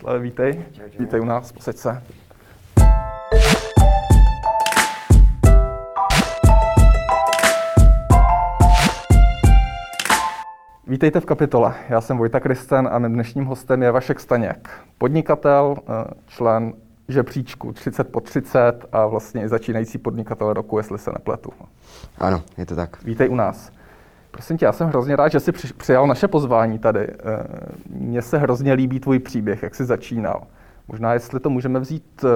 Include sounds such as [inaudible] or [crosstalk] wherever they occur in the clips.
Slave, vítej. Vítej u nás, posaď se. Vítejte v kapitole. Já jsem Vojta Kristen a mým dnešním hostem je Vašek Staněk. Podnikatel, eh, člen žebříčku 30 po 30 a vlastně i začínající podnikatel roku, jestli se nepletu. Ano, je to tak. Vítej u nás. Prosím tě, já jsem hrozně rád, že jsi přijal naše pozvání tady. Eh, mně se hrozně líbí tvůj příběh, jak jsi začínal. Možná, jestli to můžeme vzít eh,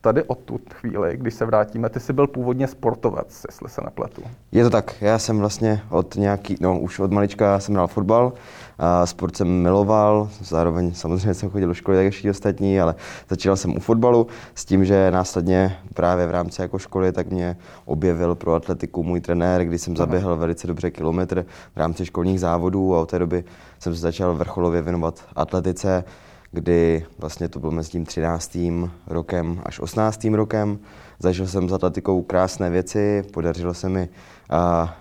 tady od tu chvíli, když se vrátíme, ty jsi byl původně sportovec, jestli se nepletu. Je to tak, já jsem vlastně od nějaký, no už od malička jsem hrál fotbal, a sport jsem miloval, zároveň samozřejmě jsem chodil do školy, tak ještě ostatní, ale začínal jsem u fotbalu s tím, že následně právě v rámci jako školy tak mě objevil pro atletiku můj trenér, kdy jsem zaběhl velice dobře kilometr v rámci školních závodů a od té doby jsem se začal vrcholově věnovat atletice kdy vlastně to bylo mezi tím 13. rokem až 18. rokem. Zažil jsem s atletikou krásné věci, podařilo se mi a,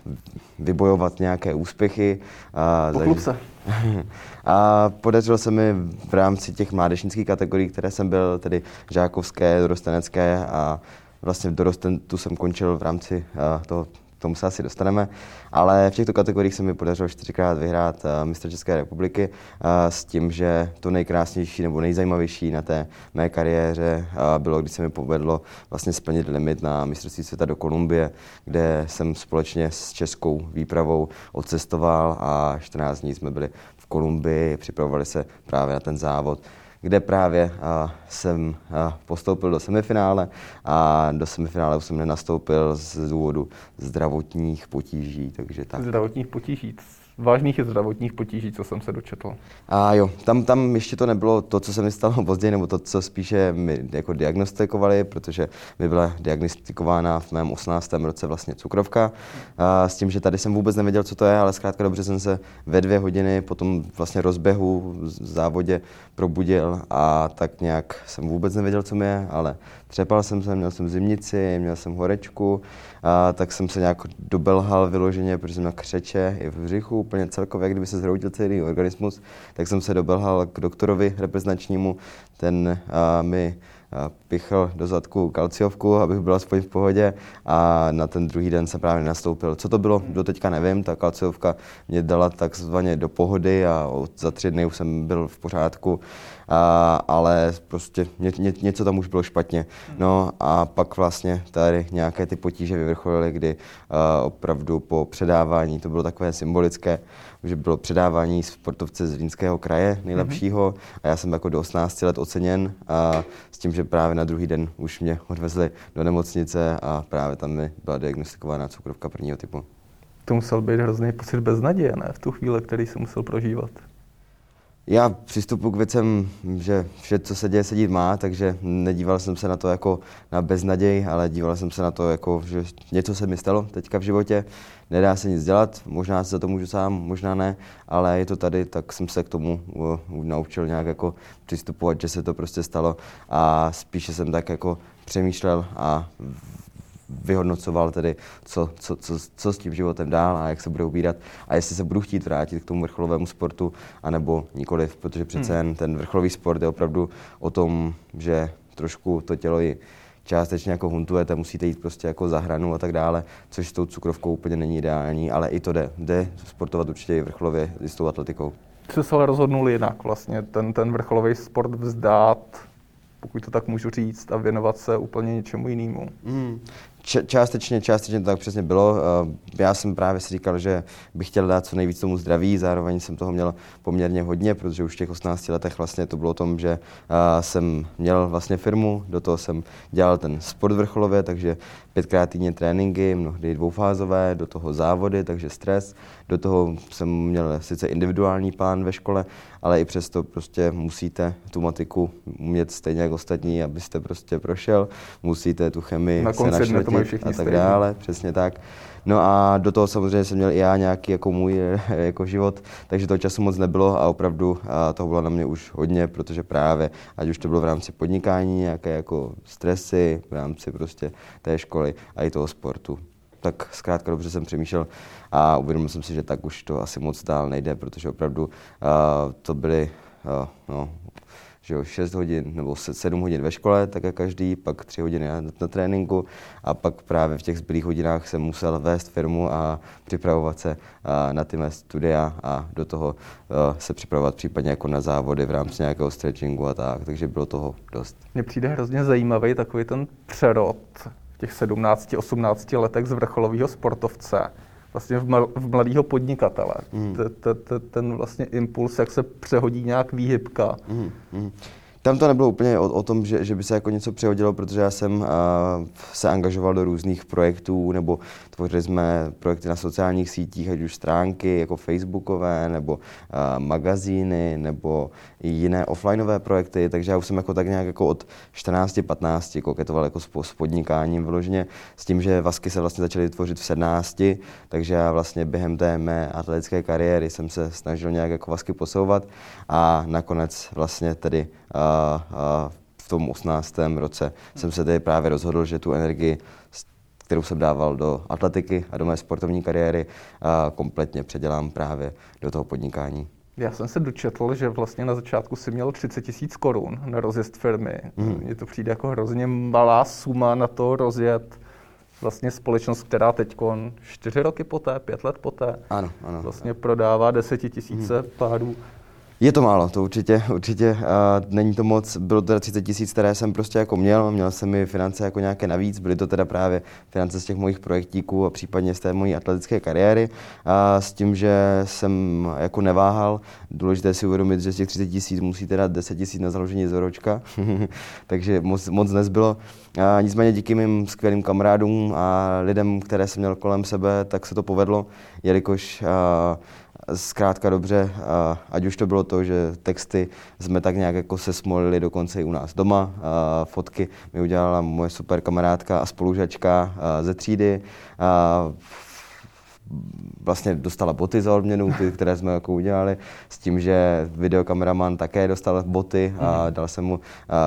vybojovat nějaké úspěchy. A, zažil... se. [laughs] a podařilo se mi v rámci těch mládežnických kategorií, které jsem byl, tedy žákovské, dorostenecké a vlastně v dorostentu jsem končil v rámci a, toho k tomu se asi dostaneme, ale v těchto kategoriích se mi podařilo čtyřikrát vyhrát uh, mistr České republiky uh, s tím, že to nejkrásnější nebo nejzajímavější na té mé kariéře uh, bylo, když se mi povedlo vlastně splnit limit na mistrovství světa do Kolumbie, kde jsem společně s českou výpravou odcestoval a 14 dní jsme byli v Kolumbii, připravovali se právě na ten závod kde právě jsem postoupil do semifinále a do semifinále jsem nenastoupil z důvodu zdravotních potíží. Takže tak. Zdravotních potíží, vážných zdravotních potíží, co jsem se dočetl. A jo, tam, tam ještě to nebylo to, co se mi stalo později, nebo to, co spíše mi jako diagnostikovali, protože mi byla diagnostikována v mém 18. roce vlastně cukrovka. A s tím, že tady jsem vůbec nevěděl, co to je, ale zkrátka dobře jsem se ve dvě hodiny po tom vlastně rozběhu v závodě probudil a tak nějak jsem vůbec nevěděl, co mi je, ale třepal jsem se, měl jsem zimnici, měl jsem horečku, a tak jsem se nějak dobelhal vyloženě, protože jsem na křeče i v břichu, úplně celkově, kdyby se zhroutil celý organismus, tak jsem se dobelhal k doktorovi reprezentačnímu, ten a, mi pichl do zadku kalciovku, abych byl aspoň v pohodě a na ten druhý den jsem právě nastoupil. Co to bylo, do teďka nevím, ta kalciovka mě dala takzvaně do pohody a za tři dny už jsem byl v pořádku, a, ale prostě ně, ně, něco tam už bylo špatně. No a pak vlastně tady nějaké ty potíže vyvrcholily, kdy a, opravdu po předávání, to bylo takové symbolické, že bylo předávání sportovce z Zlínského kraje nejlepšího a já jsem jako do 18 let oceněn a s tím, že právě na druhý den už mě odvezli do nemocnice a právě tam mi byla diagnostikována cukrovka prvního typu. To musel být hrozný pocit beznaděje, ne? V tu chvíli, který jsem musel prožívat. Já přistupuji k věcem, že vše, co se děje, se dít má, takže nedíval jsem se na to jako na beznaděj, ale díval jsem se na to jako, že něco se mi stalo teďka v životě, nedá se nic dělat, možná se za to můžu sám, možná ne, ale je to tady, tak jsem se k tomu naučil nějak jako přistupovat, že se to prostě stalo a spíše jsem tak jako přemýšlel a vyhodnocoval tedy, co, co, co, co s tím životem dál a jak se bude ubírat a jestli se budu chtít vrátit k tomu vrcholovému sportu, anebo nikoliv, protože přece hmm. jen ten vrcholový sport je opravdu o tom, že trošku to tělo i částečně jako huntujete, musíte jít prostě jako za hranu a tak dále, což s tou cukrovkou úplně není ideální, ale i to jde. Jde sportovat určitě i vrcholově s tou atletikou. Jsi se ale rozhodnul jinak vlastně, ten, ten vrcholový sport vzdát, pokud to tak můžu říct, a věnovat se úplně něčemu jinému. Mm částečně, částečně to tak přesně bylo. Eh, já jsem právě si říkal, že bych chtěl dát co nejvíc tomu zdraví, zároveň jsem toho měl poměrně hodně, protože už v těch 18 letech vlastně to bylo o tom, že eh, jsem měl vlastně firmu, do toho jsem dělal ten sport vrcholově, takže pětkrát týdně tréninky, mnohdy dvoufázové, do toho závody, takže stres. Do toho jsem měl sice individuální plán ve škole, ale i přesto prostě musíte tu matiku umět stejně jako ostatní, abyste prostě prošel. Musíte tu chemii Na konci se našletit a tak dále, přesně tak. No a do toho samozřejmě jsem měl i já nějaký jako můj [laughs] jako život, takže toho času moc nebylo a opravdu a toho bylo na mě už hodně, protože právě, ať už to bylo v rámci podnikání, nějaké jako stresy, v rámci prostě té školy a i toho sportu. Tak zkrátka dobře jsem přemýšlel a uvědomil jsem si, že tak už to asi moc dál nejde, protože opravdu uh, to byly uh, no, že jo, 6 hodin nebo 7 hodin ve škole, tak jak každý, pak 3 hodiny na, na tréninku a pak právě v těch zbylých hodinách jsem musel vést firmu a připravovat se na ty mé studia a do toho se připravovat případně jako na závody v rámci nějakého stretchingu a tak, takže bylo toho dost. Mně přijde hrozně zajímavý takový ten přerod v těch 17-18 letech z vrcholového sportovce vlastně v mladého podnikatele. Mm. Ten vlastně impuls, jak se přehodí nějak výhybka. Mm. Mm. Tam to nebylo úplně o, o tom, že, že by se jako něco přehodilo, protože já jsem uh, se angažoval do různých projektů, nebo tvořili jsme projekty na sociálních sítích, ať už stránky jako facebookové, nebo uh, magazíny, nebo jiné offlineové projekty, takže já už jsem jako tak nějak jako od 14-15 koketoval jako s, s podnikáním vyloženě, s tím, že vasky se vlastně začaly tvořit v 17, takže já vlastně během té mé atletické kariéry jsem se snažil nějak jako vasky posouvat a nakonec vlastně tedy v tom 18. roce jsem se tedy právě rozhodl, že tu energii, kterou jsem dával do atletiky a do mé sportovní kariéry, kompletně předělám právě do toho podnikání. Já jsem se dočetl, že vlastně na začátku si měl 30 tisíc korun na rozjezd firmy. Mm. Mně to přijde jako hrozně malá suma na to rozjet vlastně společnost, která teď čtyři roky poté, pět let poté, ano, ano, vlastně prodává desetitisíce mm. pádů. Je to málo, to určitě, určitě uh, není to moc, bylo to teda 30 tisíc, které jsem prostě jako měl, měl jsem mi finance jako nějaké navíc, byly to teda právě finance z těch mojich projektíků a případně z té mojí atletické kariéry, a s tím, že jsem jako neváhal, důležité si uvědomit, že z těch 30 tisíc musí teda 10 tisíc na založení zoročka, [laughs] takže moc, moc nezbylo. A nicméně díky mým skvělým kamarádům a lidem, které jsem měl kolem sebe, tak se to povedlo, jelikož uh, zkrátka dobře, ať už to bylo to, že texty jsme tak nějak jako se smolili dokonce i u nás doma. Fotky mi udělala moje super kamarádka a spolužačka ze třídy. Vlastně dostala boty za odměnu, ty, které jsme jako udělali, s tím, že videokameraman také dostal boty a mhm. dal jsem mu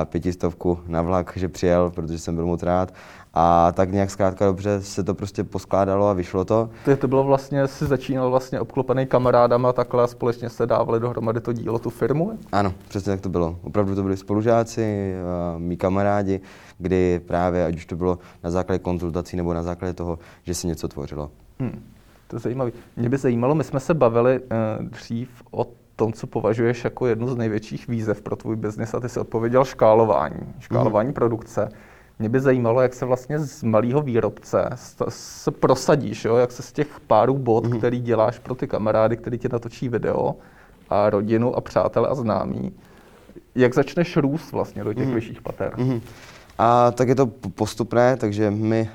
pětistovku na vlak, že přijel, protože jsem byl moc rád. A tak nějak zkrátka dobře se to prostě poskládalo a vyšlo to. To, to bylo vlastně, si začínal vlastně obklopený kamarádama takhle a společně se dávali dohromady to dílo, tu firmu? Ano, přesně tak to bylo. Opravdu to byli spolužáci, mý kamarádi, kdy právě, ať už to bylo na základě konzultací nebo na základě toho, že se něco tvořilo. Hmm, to je zajímavé. Mě by zajímalo, my jsme se bavili uh, dřív o tom, co považuješ jako jednu z největších výzev pro tvůj biznis a ty jsi odpověděl škálování, škálování hmm. produkce. Mě by zajímalo, jak se vlastně z malého výrobce se prosadíš, jo? jak se z těch párů bod, mm-hmm. který děláš pro ty kamarády, který ti natočí video, a rodinu a přátelé a známí, jak začneš růst vlastně do těch mm-hmm. vyšších pater. Mm-hmm. A tak je to postupné, takže my,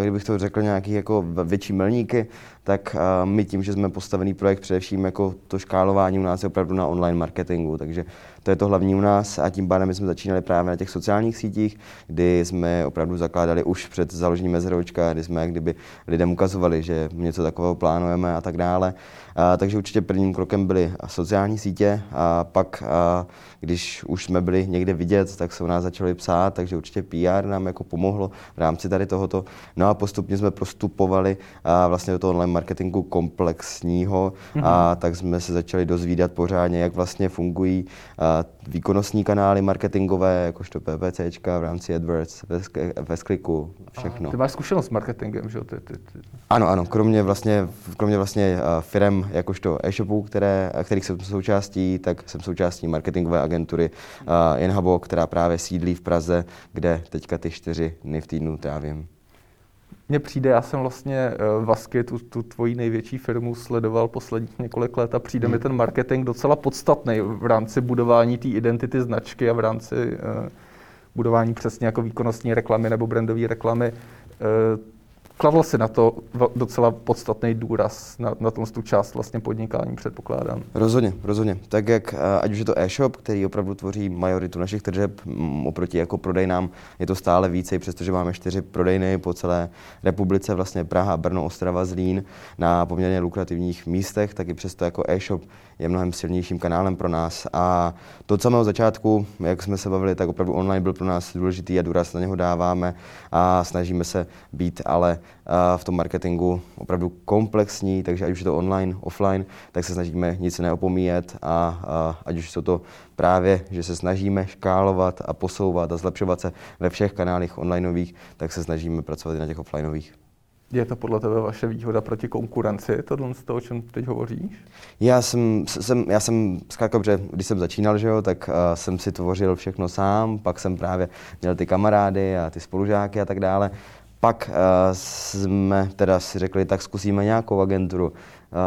kdybych to řekl nějaký jako větší milníky, tak my tím, že jsme postavený projekt především jako to škálování u nás je opravdu na online marketingu, takže to je to hlavní u nás a tím pádem jsme začínali právě na těch sociálních sítích, kdy jsme opravdu zakládali už před založením mezeročka, kdy jsme kdyby lidem ukazovali, že něco takového plánujeme a tak dále. A, takže určitě prvním krokem byly sociální sítě a pak, a, když už jsme byli někde vidět, tak se o nás začali psát, takže určitě PR nám jako pomohlo v rámci tady tohoto. No a postupně jsme prostupovali a vlastně do toho online marketingu komplexního mm-hmm. a tak jsme se začali dozvídat pořádně, jak vlastně fungují výkonnostní kanály marketingové, jakožto PPCčka v rámci AdWords, ve, Skliku, všechno. A ty máš zkušenost s marketingem, že jo? Ty, ty, ty. Ano, ano, kromě vlastně, kromě vlastně firm jakožto e-shopů, které, kterých jsem součástí, tak jsem součástí marketingové agentury Inhabo, která právě sídlí v Praze, kde teďka ty čtyři dny v týdnu trávím. Mně přijde, já jsem vlastně uh, Vasky, tu, tu tvoji největší firmu, sledoval posledních několik let a přijde hmm. mi ten marketing docela podstatný v rámci budování té identity značky a v rámci uh, budování přesně jako výkonnostní reklamy nebo brandové reklamy. Uh, kladl si na to docela podstatný důraz, na, na tom tu část vlastně podnikání, předpokládám. Rozhodně, rozhodně. Tak jak, eh, ať už je to e-shop, který opravdu tvoří majoritu našich tržeb, oproti jako prodejnám je to stále více, přestože máme čtyři prodejny po celé republice, vlastně Praha, Brno, Ostrava, Zlín, na poměrně lukrativních místech, tak i přesto jako e-shop je mnohem silnějším kanálem pro nás. A to od samého začátku, jak jsme se bavili, tak opravdu online byl pro nás důležitý a důraz na něho dáváme a snažíme se být ale v tom marketingu opravdu komplexní, takže ať už je to online, offline, tak se snažíme nic neopomíjet a, a ať už jsou to právě, že se snažíme škálovat a posouvat a zlepšovat se ve všech kanálech onlineových, tak se snažíme pracovat i na těch offlineových. Je to podle tebe vaše výhoda proti konkurenci, tohle z toho, o čem teď hovoříš? Já jsem, jsem, já jsem zkrátka, že když jsem začínal, že jo, tak uh, jsem si tvořil všechno sám, pak jsem právě měl ty kamarády a ty spolužáky a tak dále. Pak uh, jsme teda si řekli, tak zkusíme nějakou agenturu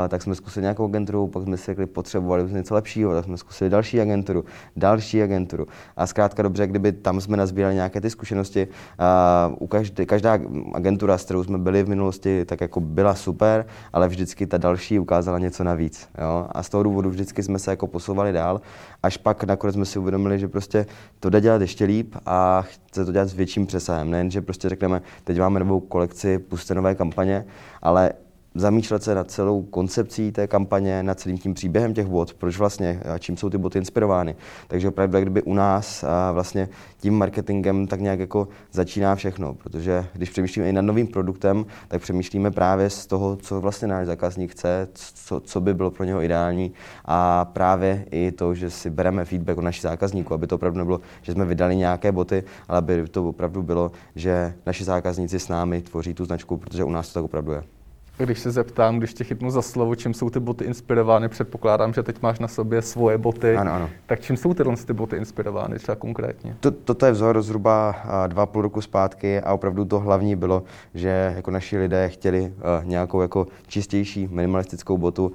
tak jsme zkusili nějakou agenturu, pak jsme si řekli, potřebovali jsme něco lepšího, tak jsme zkusili další agenturu, další agenturu. A zkrátka dobře, kdyby tam jsme nazbírali nějaké ty zkušenosti, a u každé, každá agentura, s kterou jsme byli v minulosti, tak jako byla super, ale vždycky ta další ukázala něco navíc. Jo? A z toho důvodu vždycky jsme se jako posouvali dál, až pak nakonec jsme si uvědomili, že prostě to jde dělat ještě líp a chce to dělat s větším přesahem. Nejen, že prostě řekneme, teď máme novou kolekci, puste nové kampaně, ale zamýšlet se nad celou koncepcí té kampaně, nad celým tím příběhem těch bot, proč vlastně, a čím jsou ty boty inspirovány. Takže opravdu, kdyby u nás a vlastně tím marketingem tak nějak jako začíná všechno, protože když přemýšlíme i nad novým produktem, tak přemýšlíme právě z toho, co vlastně náš zákazník chce, co, co by bylo pro něho ideální a právě i to, že si bereme feedback od našich zákazníků, aby to opravdu nebylo, že jsme vydali nějaké boty, ale aby to opravdu bylo, že naši zákazníci s námi tvoří tu značku, protože u nás to tak opravdu je. Když se zeptám, když tě chytnu za slovo, čím jsou ty boty inspirovány, předpokládám, že teď máš na sobě svoje boty. Ano, ano. Tak čím jsou tyhle ty boty inspirovány třeba konkrétně? To, toto je vzor zhruba dva půl roku zpátky a opravdu to hlavní bylo, že jako naši lidé chtěli nějakou jako čistější minimalistickou botu,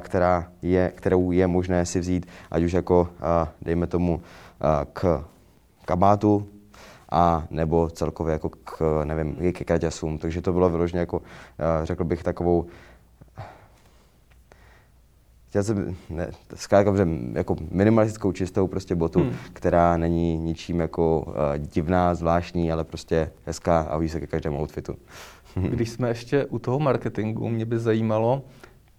která je, kterou je možné si vzít, ať už jako, dejme tomu, k kabátu, a nebo celkově jako k, nevím, ke kraťasům. Takže to bylo vyloženě jako, eh, řekl bych, takovou chtěl jsem, ne, zkrátka, jako minimalistickou čistou prostě botu, hmm. která není ničím jako uh, divná, zvláštní, ale prostě hezká a hodí se ke každému outfitu. [laughs] Když jsme ještě u toho marketingu, mě by zajímalo,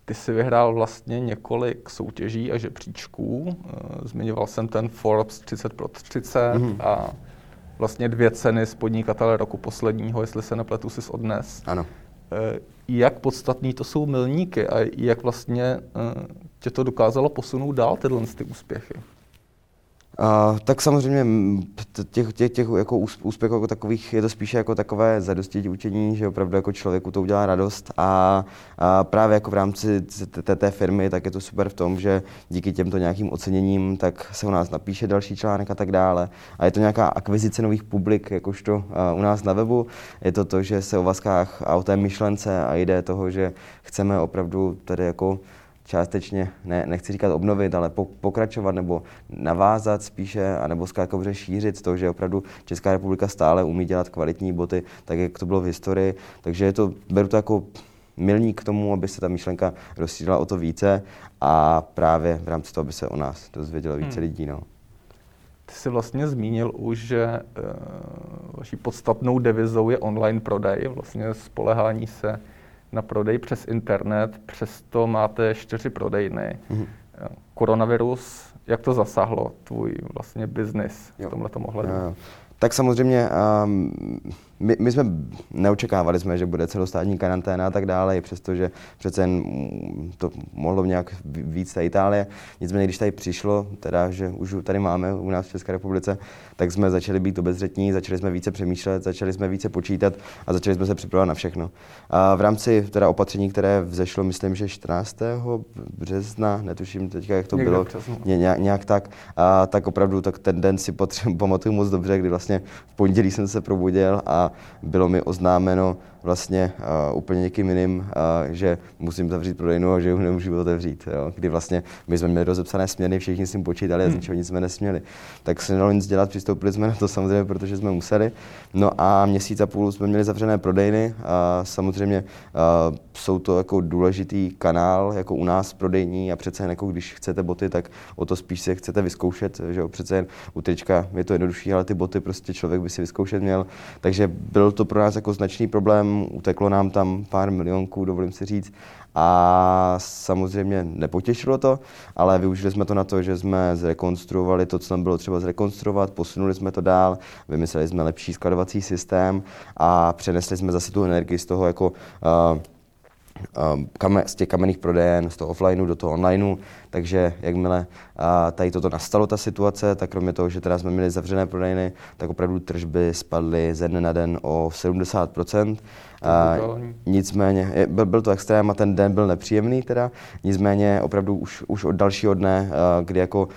ty jsi vyhrál vlastně několik soutěží a žebříčků. Eh, zmiňoval jsem ten Forbes 30 pro 30 hmm. a vlastně dvě ceny z podnikatele roku posledního, jestli se nepletu, si odnes. Ano. Eh, jak podstatný to jsou milníky a jak vlastně eh, tě to dokázalo posunout dál tyhle ty úspěchy? Uh, tak samozřejmě těch, těch, těch jako úspěchů jako takových je to spíše jako takové zadosti učení, že opravdu jako člověku to udělá radost a, a právě jako v rámci té, té firmy, tak je to super v tom, že díky těmto nějakým oceněním, tak se u nás napíše další článek a tak dále. A je to nějaká akvizice nových publik, jakožto u nás na webu. Je to to, že se o vaskách a o té myšlence a jde toho, že chceme opravdu tady jako částečně, ne, nechci říkat obnovit, ale po, pokračovat nebo navázat spíše, anebo zkrátka šířit to, že opravdu Česká republika stále umí dělat kvalitní boty, tak jak to bylo v historii. Takže je to, beru to jako milník k tomu, aby se ta myšlenka rozšířila o to více a právě v rámci toho, aby se o nás dozvědělo více hmm. lidí. No. Ty jsi vlastně zmínil už, že e, vaší podstatnou devizou je online prodej, vlastně spolehání se na prodej přes internet, přesto máte čtyři prodejny. Mm-hmm. Koronavirus, jak to zasáhlo tvůj vlastně biznis v tomhle ohledu? Jo. Tak samozřejmě um, my, my jsme neočekávali jsme, že bude celostátní karanténa a tak dále, i přestože přece jen to mohlo nějak víc ta Itálie. Nicméně, když tady přišlo, teda, že už tady máme u nás v České republice, tak jsme začali být obezřetní, začali jsme více přemýšlet, začali jsme více počítat a začali jsme se připravovat na všechno. A v rámci teda opatření, které vzešlo, myslím, že 14. března, netuším teďka, jak to Někde bylo, ně, nějak, nějak tak, a tak opravdu tak ten den si pamatuju moc dobře, kdy vlastně v pondělí jsem se probudil a bylo mi oznámeno vlastně uh, úplně někým jiným, uh, že musím zavřít prodejnu a že ji nemůžu otevřít. Jo? Kdy vlastně my jsme měli rozepsané směny, všichni s tím počítali a z hmm. ničeho nic jsme nesměli. Tak se nedalo nic dělat, přistoupili jsme na to samozřejmě, protože jsme museli. No a měsíc a půl jsme měli zavřené prodejny a samozřejmě uh, jsou to jako důležitý kanál, jako u nás prodejní a přece jen jako když chcete boty, tak o to spíš si chcete vyzkoušet, že jo? přece jen u trička je to jednodušší, ale ty boty prostě člověk by si vyzkoušet měl. Takže byl to pro nás jako značný problém, systém, uteklo nám tam pár milionků, dovolím si říct, a samozřejmě nepotěšilo to, ale využili jsme to na to, že jsme zrekonstruovali to, co tam bylo třeba zrekonstruovat, posunuli jsme to dál, vymysleli jsme lepší skladovací systém a přenesli jsme zase tu energii z toho jako uh, z těch kamenných prodejen, z toho offlineu do toho onlineu, takže jakmile tady toto nastalo, ta situace, tak kromě toho, že teda jsme měli zavřené prodejny, tak opravdu tržby spadly ze dne na den o 70%. A, nicméně, byl, byl to extrém a ten den byl nepříjemný teda, nicméně opravdu už, už od dalšího dne, kdy jako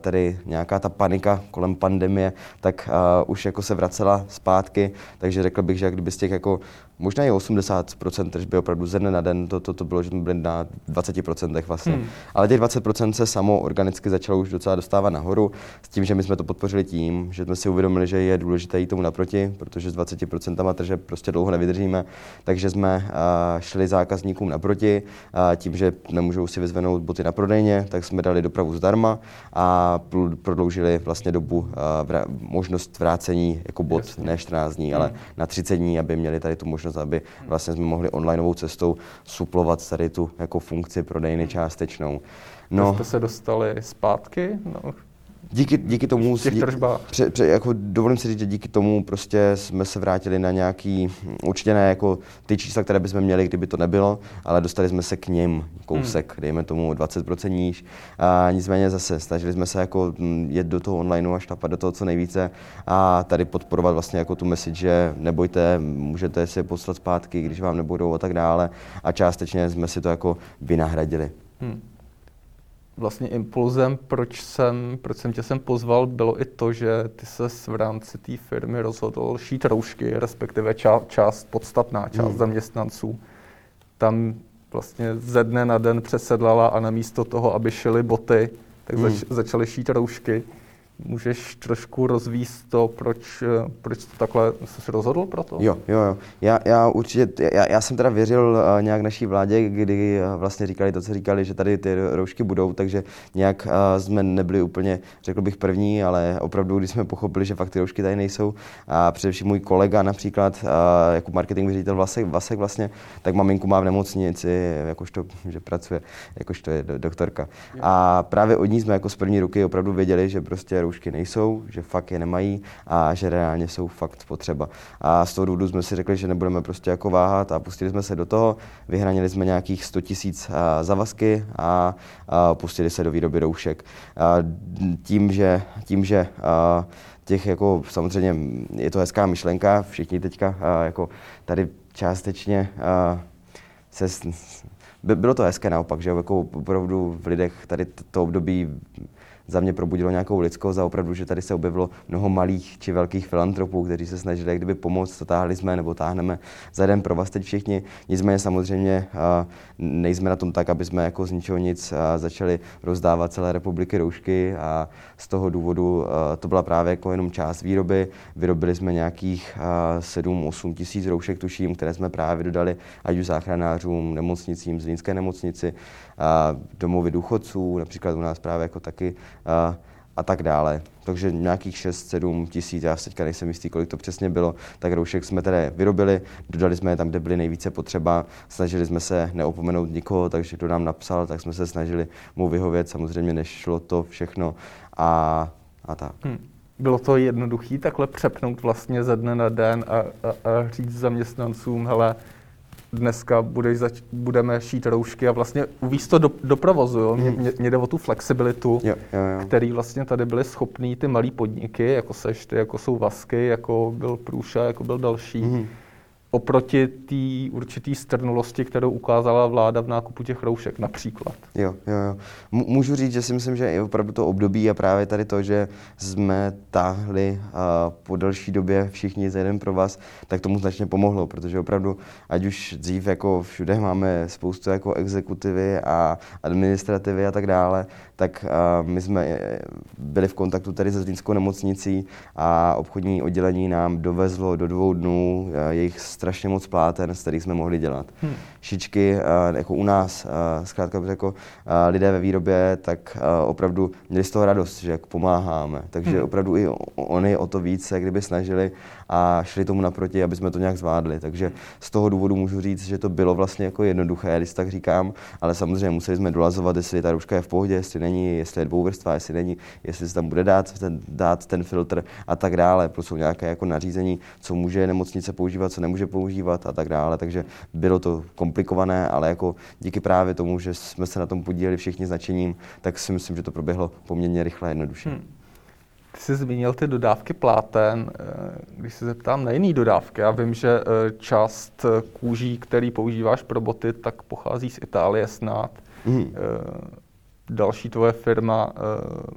tady nějaká ta panika kolem pandemie, tak už jako se vracela zpátky, takže řekl bych, že kdyby z těch jako možná i 80% tržby opravdu ze dne na den, to, to, to bylo, že jsme byli na 20% vlastně. Hmm. Ale těch 20% se samo organicky začalo už docela dostávat nahoru, s tím, že my jsme to podpořili tím, že jsme si uvědomili, že je důležité jít tomu naproti, protože s 20% tržeb prostě dlouho nevydržíme, takže jsme uh, šli zákazníkům naproti, uh, tím, že nemůžou si vyzvenout boty na prodejně, tak jsme dali dopravu zdarma a prodloužili vlastně dobu, vra- možnost vrácení jako bot Jasně. ne 14 dní, hmm. ale na 30 dní, aby měli tady tu možnost, aby vlastně jsme mohli onlineovou cestou suplovat tady tu jako funkci prodejny částečnou. No, jste se dostali zpátky? No, díky, díky tomu, pře, pře, jako dovolím si říct, že díky tomu prostě jsme se vrátili na nějaký, určitě ne jako ty čísla, které bychom měli, kdyby to nebylo, ale dostali jsme se k ním kousek, hmm. dejme tomu 20% níž. A nicméně zase snažili jsme se jako mm, jet do toho onlineu a šlapat do toho co nejvíce a tady podporovat vlastně jako tu message, že nebojte, můžete si je poslat zpátky, když vám nebudou a tak dále a částečně jsme si to jako vynahradili. Hmm vlastně impulzem, proč jsem, proč jsem tě sem pozval, bylo i to, že ty se v rámci té firmy rozhodl šít roušky, respektive ča, část, podstatná část hmm. zaměstnanců. Tam vlastně ze dne na den přesedlala a namísto toho, aby šili boty, tak hmm. zač, začali šít roušky. Můžeš trošku rozvíst to, proč, proč to takhle jsi rozhodl pro to? Jo, jo, jo. Já, já určitě, já, já jsem teda věřil uh, nějak naší vládě, kdy uh, vlastně říkali to, co říkali, že tady ty roušky budou, takže nějak uh, jsme nebyli úplně, řekl bych, první, ale opravdu, když jsme pochopili, že fakt ty roušky tady nejsou, a především můj kolega například, uh, jako marketing ředitel Vasek, Vasek vlastně, tak maminku má v nemocnici, jakožto, že pracuje, jakožto je doktorka. A právě od ní jsme jako z první ruky opravdu věděli, že prostě roušky nejsou, že fakt je nemají a že reálně jsou fakt potřeba. A z toho důvodu jsme si řekli, že nebudeme prostě jako váhat a pustili jsme se do toho, vyhranili jsme nějakých 100 tisíc zavazky a, pustili se do výroby roušek. A tím, že, tím, že a, těch jako samozřejmě je to hezká myšlenka, všichni teďka a, jako tady částečně a, se bylo to hezké naopak, že jako opravdu v lidech tady to období za mě probudilo nějakou lidskost a opravdu, že tady se objevilo mnoho malých či velkých filantropů, kteří se snažili kdyby pomoct, to táhli jsme nebo táhneme za jeden pro vás teď všichni. Nicméně samozřejmě nejsme na tom tak, aby jsme jako z ničeho nic začali rozdávat celé republiky roušky a z toho důvodu to byla právě jako jenom část výroby. Vyrobili jsme nějakých 7-8 tisíc roušek, tuším, které jsme právě dodali ať už záchranářům, nemocnicím, Zlínské nemocnici, domovy důchodců, například u nás právě jako taky a, tak dále. Takže nějakých 6-7 tisíc, já teďka nejsem jistý, kolik to přesně bylo, tak roušek jsme tedy vyrobili, dodali jsme je tam, kde byly nejvíce potřeba, snažili jsme se neopomenout nikoho, takže kdo nám napsal, tak jsme se snažili mu vyhovět, samozřejmě nešlo to všechno a, a tak. Hmm. Bylo to jednoduché takhle přepnout vlastně ze dne na den a, a, a říct zaměstnancům, hele, dneska budeš zač- budeme šít roušky a vlastně uvíct to do, do provozu. Jo? Mě, mě, mě jde o tu flexibilitu, jo, jo, jo. který vlastně tady byly schopný ty malé podniky, jako seš ty, jako jsou Vasky, jako byl Průša, jako byl další, mm oproti té určitý strnulosti, kterou ukázala vláda v nákupu těch roušek například. Jo, jo, jo. Můžu říct, že si myslím, že je opravdu to období a právě tady to, že jsme táhli a po delší době všichni za jeden pro vás, tak tomu značně pomohlo, protože opravdu, ať už dřív jako všude máme spoustu jako exekutivy a administrativy a tak dále, tak my jsme e, byli v kontaktu tady se Zlínskou nemocnicí a obchodní oddělení nám dovezlo do dvou dnů jejich strašně moc pláten, z kterých jsme mohli dělat. Hmm. Šičky, jako u nás, zkrátka jako lidé ve výrobě, tak opravdu měli z toho radost, že jako pomáháme. Takže hmm. opravdu i oni o to víc se kdyby snažili a šli tomu naproti, aby jsme to nějak zvládli. Takže z toho důvodu můžu říct, že to bylo vlastně jako jednoduché, když tak říkám, ale samozřejmě museli jsme dolazovat, jestli ta ruška je v pohodě, jestli není, jestli je dvouvrstva, jestli není, jestli se tam bude dát ten, dát ten filtr a tak dále. Plus jsou nějaké jako nařízení, co může nemocnice používat, co nemůže používat a tak dále. Takže bylo to komplikované, ale jako díky právě tomu, že jsme se na tom podíleli všichni značením, tak si myslím, že to proběhlo poměrně rychle a jednoduše. Hmm. Ty jsi zmínil ty dodávky pláten. Eh, když se zeptám na jiné dodávky, já vím, že eh, část kůží, který používáš pro boty, tak pochází z Itálie snad. Mm. Další tvoje firma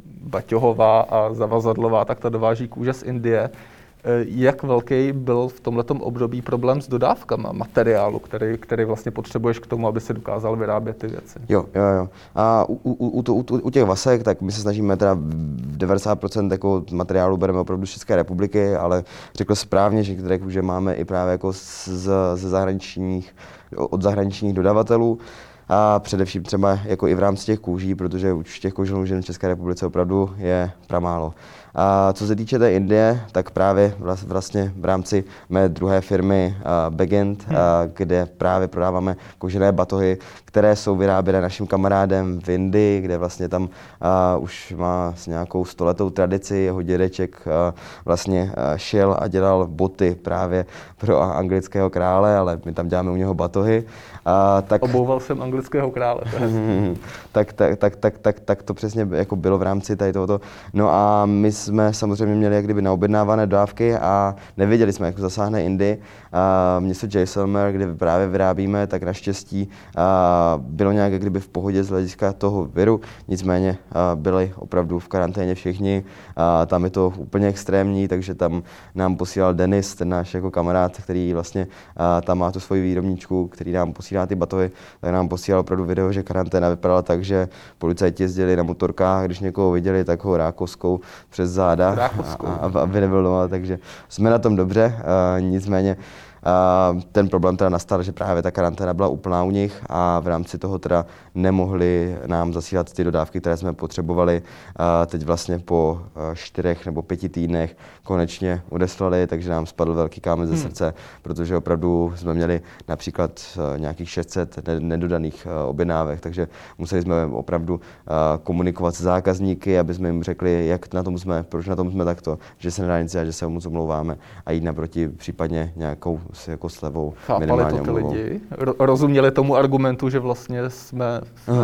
Baťohová a Zavazadlová, tak ta dováží kůže z Indie. Eh, jak velký byl v tomto období problém s dodávkama materiálu, který, který vlastně potřebuješ k tomu, aby se dokázal vyrábět ty věci? Jo, jo, jo. A u, u, u, u, u těch vasek, tak my se snažíme teda 90% jako materiálu bereme opravdu z České republiky, ale řekl správně, že, že máme i právě jako z, ze zahraničních, od zahraničních dodavatelů a především třeba jako i v rámci těch kůží, protože už těch koželů v České republice opravdu je pramálo. A co se týče té Indie, tak právě vlastně v rámci mé druhé firmy uh, Begint, hmm. uh, kde právě prodáváme kožené batohy, které jsou vyráběné naším kamarádem v Indii, kde vlastně tam uh, už má s nějakou stoletou tradici, jeho dědeček vlastně šel a dělal boty právě pro anglického krále, ale my tam děláme u něho batohy. A, tak, Obouval jsem anglického krále. [laughs] tak, tak, tak, tak, tak, tak to přesně jako bylo v rámci tady tohoto. No a my jsme samozřejmě měli jak kdyby naobjednávané dávky a nevěděli jsme, jak zasáhne Indy. Město Jaisalmer, kde právě vyrábíme, tak naštěstí bylo nějak jak kdyby v pohodě z hlediska toho viru, nicméně byli opravdu v karanténě všichni. Tam je to úplně extrémní, takže tam nám posílal Denis, ten náš jako kamarád, který vlastně tam má tu svoji výrobničku, který nám posílá ty batohy, tak nám posílal opravdu video, že karanténa vypadala tak, že policajti jezdili na motorkách, když někoho viděli, tak ho rákoskou přes záda, a, a, aby nebyl doma, takže jsme na tom dobře, nicméně ten problém teda nastal, že právě ta karanténa byla úplná u nich a v rámci toho teda nemohli nám zasílat ty dodávky, které jsme potřebovali. Teď vlastně po čtyřech nebo pěti týdnech konečně odeslali, takže nám spadl velký kámen ze hmm. srdce, protože opravdu jsme měli například nějakých 600 nedodaných objednávek, takže museli jsme opravdu komunikovat s zákazníky, aby jsme jim řekli, jak na tom jsme, proč na tom jsme takto, že se nedá nic a že se moc omlouváme a jít naproti případně nějakou jako slevou Chápali to ty lidi? Rozuměli tomu argumentu, že vlastně jsme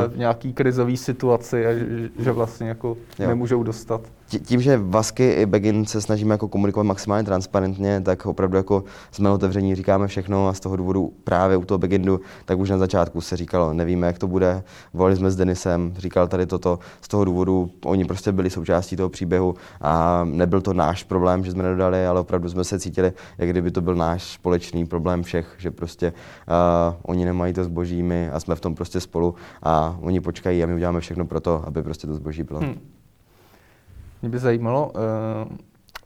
v nějaký krizové situaci a že, že vlastně jako jo. nemůžou dostat? Tím, že Vasky i Begin se snažíme jako komunikovat maximálně transparentně, tak opravdu jako jsme otevření, říkáme všechno a z toho důvodu právě u toho Begindu, tak už na začátku se říkalo, nevíme, jak to bude, volali jsme s Denisem, říkal tady toto, z toho důvodu oni prostě byli součástí toho příběhu a nebyl to náš problém, že jsme nedodali, ale opravdu jsme se cítili, jak kdyby to byl náš společný problém všech, že prostě uh, oni nemají to zboží my a jsme v tom prostě spolu a oni počkají a my uděláme všechno pro to, aby prostě to zboží bylo. Hmm. Mě by zajímalo uh,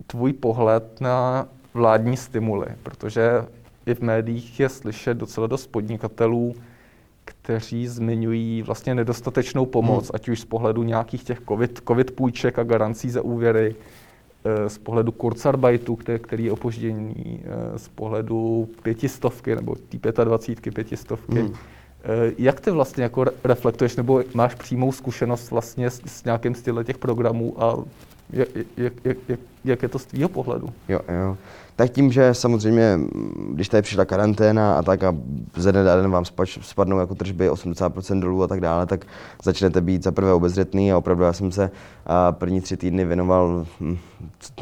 tvůj pohled na vládní stimuly, protože i v médiích je slyšet docela dost podnikatelů, kteří zmiňují vlastně nedostatečnou pomoc, hmm. ať už z pohledu nějakých těch COVID, COVID půjček a garancí za úvěry, eh, z pohledu Kurzarbeitu, který, který je opožděný, eh, z pohledu pětistovky nebo tý 25 pětistovky. Hmm. Jak ty vlastně jako reflektuješ, nebo máš přímou zkušenost vlastně s, s nějakým stylem těch programů a jak, jak, jak, jak je to z tvýho pohledu? Jo, jo. Tak tím, že samozřejmě, když tady přišla karanténa a tak a ze dne den vám spadnou jako tržby 80% dolů a tak dále, tak začnete být za prvé obezřetný a opravdu já jsem se první tři týdny věnoval hm,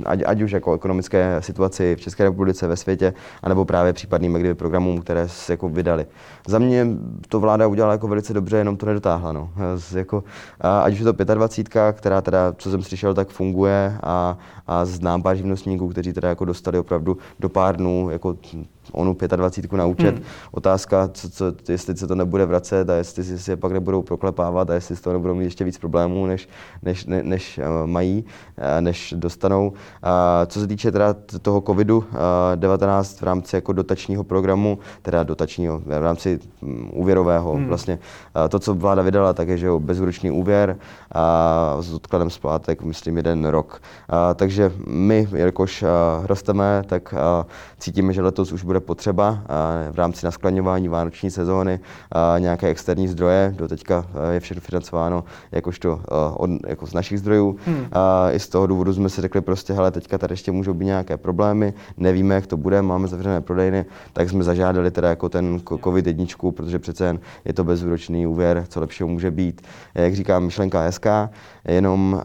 ať, ať už jako ekonomické situaci v České republice, ve světě, anebo právě případným kdyby programům, které se jako vydali. Za mě to vláda udělala jako velice dobře, jenom to nedotáhla. No. Jako, ať už je to 25, která teda, co jsem slyšel, tak funguje a, a znám pár živnostníků, kteří teda jako dostali opravdu do pár dnů jako onu 25 na účet. Hmm. Otázka, co, co, jestli se to nebude vracet a jestli si je pak nebudou proklepávat a jestli z toho nebudou mít ještě víc problémů, než, než, ne, než uh, mají, uh, než dostanou. Uh, co se týče teda toho COVID-19 v rámci jako dotačního programu, teda dotačního, v rámci um, úvěrového, hmm. vlastně to, co vláda vydala, tak je, že jo, bezúročný úvěr a s odkladem splátek, myslím, jeden rok. takže my, jelikož rosteme, tak cítíme, že letos už bude potřeba v rámci naskladňování vánoční sezóny nějaké externí zdroje. Do teďka je všechno financováno jakožto od, jako z našich zdrojů. Hmm. I z toho důvodu jsme si řekli prostě, hele, teďka tady ještě můžou být nějaké problémy, nevíme, jak to bude, máme zavřené prodejny, tak jsme zažádali teda jako ten covid jedničku, protože přece jen je to bezúročný úvěr, co lepšího může být. Jak říkám, myšlenka hezká, jenom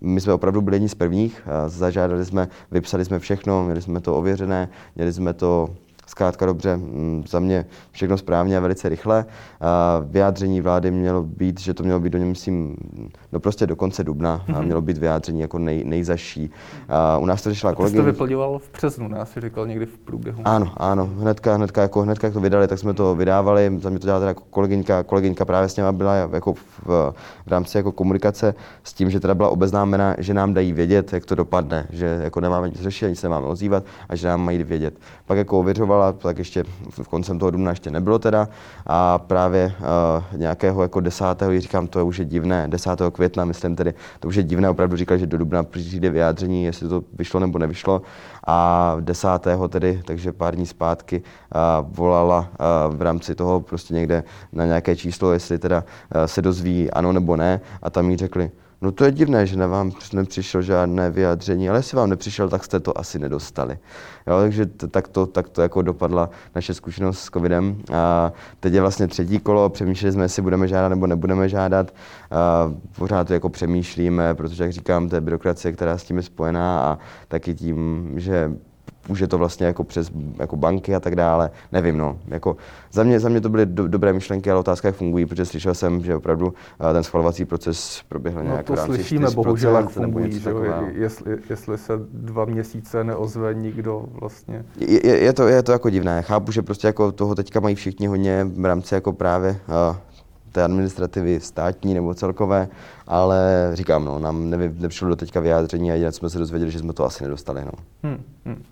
my jsme opravdu byli jedni z prvních, zažádali jsme, vypsali jsme všechno, měli jsme to ověřené, měli jsme to zkrátka dobře, mm, za mě všechno správně a velice rychle. A vyjádření vlády mělo být, že to mělo být do něm, myslím, no prostě do konce dubna a mhm. mělo být vyjádření jako nej, nejzaší. A u nás to řešila kolegyně. to vyplňoval v březnu, ne? Asi říkal někdy v průběhu. Ano, ano, hnedka, hnedka, jako, hnedka jak to vydali, tak jsme to vydávali. Za mě to dělala teda kolegyňka, kolegyňka právě s něma byla jako v, v, rámci jako komunikace s tím, že teda byla obeznámena, že nám dají vědět, jak to dopadne, že jako nemáme nic řešit, nic se nemáme ozývat a že nám mají vědět. Pak jako ověřovala fungovala, tak ještě v koncem toho dubna ještě nebylo teda. A právě uh, nějakého jako desátého, říkám, to už je divné, 10. května, myslím tedy, to už je divné, opravdu říkal, že do dubna přijde vyjádření, jestli to vyšlo nebo nevyšlo. A 10. tedy, takže pár dní zpátky, uh, volala uh, v rámci toho prostě někde na nějaké číslo, jestli teda uh, se dozví ano nebo ne. A tam jí řekli, No to je divné, že na vám nepřišlo žádné vyjádření, ale jestli vám nepřišel, tak jste to asi nedostali. Jo, takže to, tak, to, tak to jako dopadla naše zkušenost s covidem. A teď je vlastně třetí kolo, přemýšleli jsme, jestli budeme žádat nebo nebudeme žádat. A pořád to jako přemýšlíme, protože, jak říkám, to je byrokracie, která s tím je spojená a taky tím, že už je to vlastně jako přes jako banky a tak dále. Nevím, no. Jako za, mě, za mě to byly do, dobré myšlenky, ale otázka, jak fungují, protože slyšel jsem, že opravdu uh, ten schvalovací proces proběhl nějak no to slyšíme, bohužel, jak fungují, že jestli, jestli se dva měsíce neozve nikdo vlastně. Je, je, je, to, je to jako divné. Chápu, že prostě jako toho teďka mají všichni hodně v rámci jako právě uh, té administrativy státní nebo celkové, ale říkám, no, nám nevy, nepřišlo do teďka vyjádření a jinak jsme se dozvěděli, že jsme to asi nedostali. No. Hmm, hmm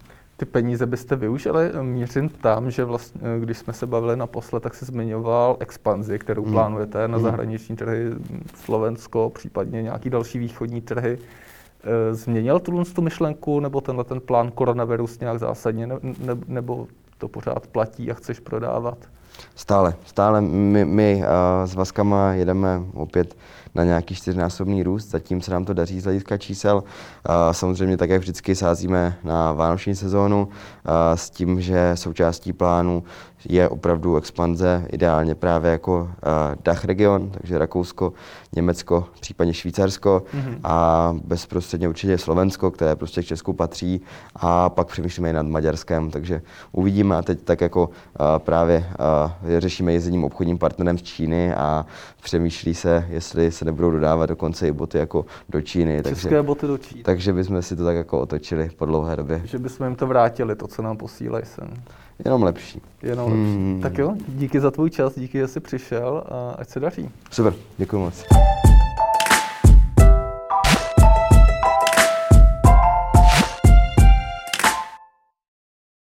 ty peníze byste využili? Mířím tam, že vlastně, když jsme se bavili naposled, tak se zmiňoval expanzi, kterou hmm. plánujete na hmm. zahraniční trhy, Slovensko, případně nějaký další východní trhy. E, změnil tu, tu myšlenku, nebo tenhle ten plán koronavirus nějak zásadně, ne, ne, nebo to pořád platí a chceš prodávat? Stále, stále my, my uh, s Vaskama jedeme opět na nějaký čtyřnásobný růst. Zatím se nám to daří z hlediska čísel. Samozřejmě tak, jak vždycky sázíme na vánoční sezónu s tím, že součástí plánu je opravdu expanze, ideálně právě jako Dach region, takže Rakousko, Německo, případně Švýcarsko mm-hmm. a bezprostředně určitě Slovensko, které prostě k Česku patří a pak přemýšlíme i nad Maďarskem, takže uvidíme a teď tak jako právě řešíme jezením obchodním partnerem z Číny a přemýšlí se, jestli se nebudou dodávat dokonce i boty jako do Číny. České takže, boty do Číny. Takže bychom si to tak jako otočili po dlouhé době. Že bychom jim to vrátili, to, co nám posílají sem. Jenom lepší. Jenom lepší. Hmm. Tak jo, díky za tvůj čas, díky, že jsi přišel a ať se daří. Super, děkuji moc.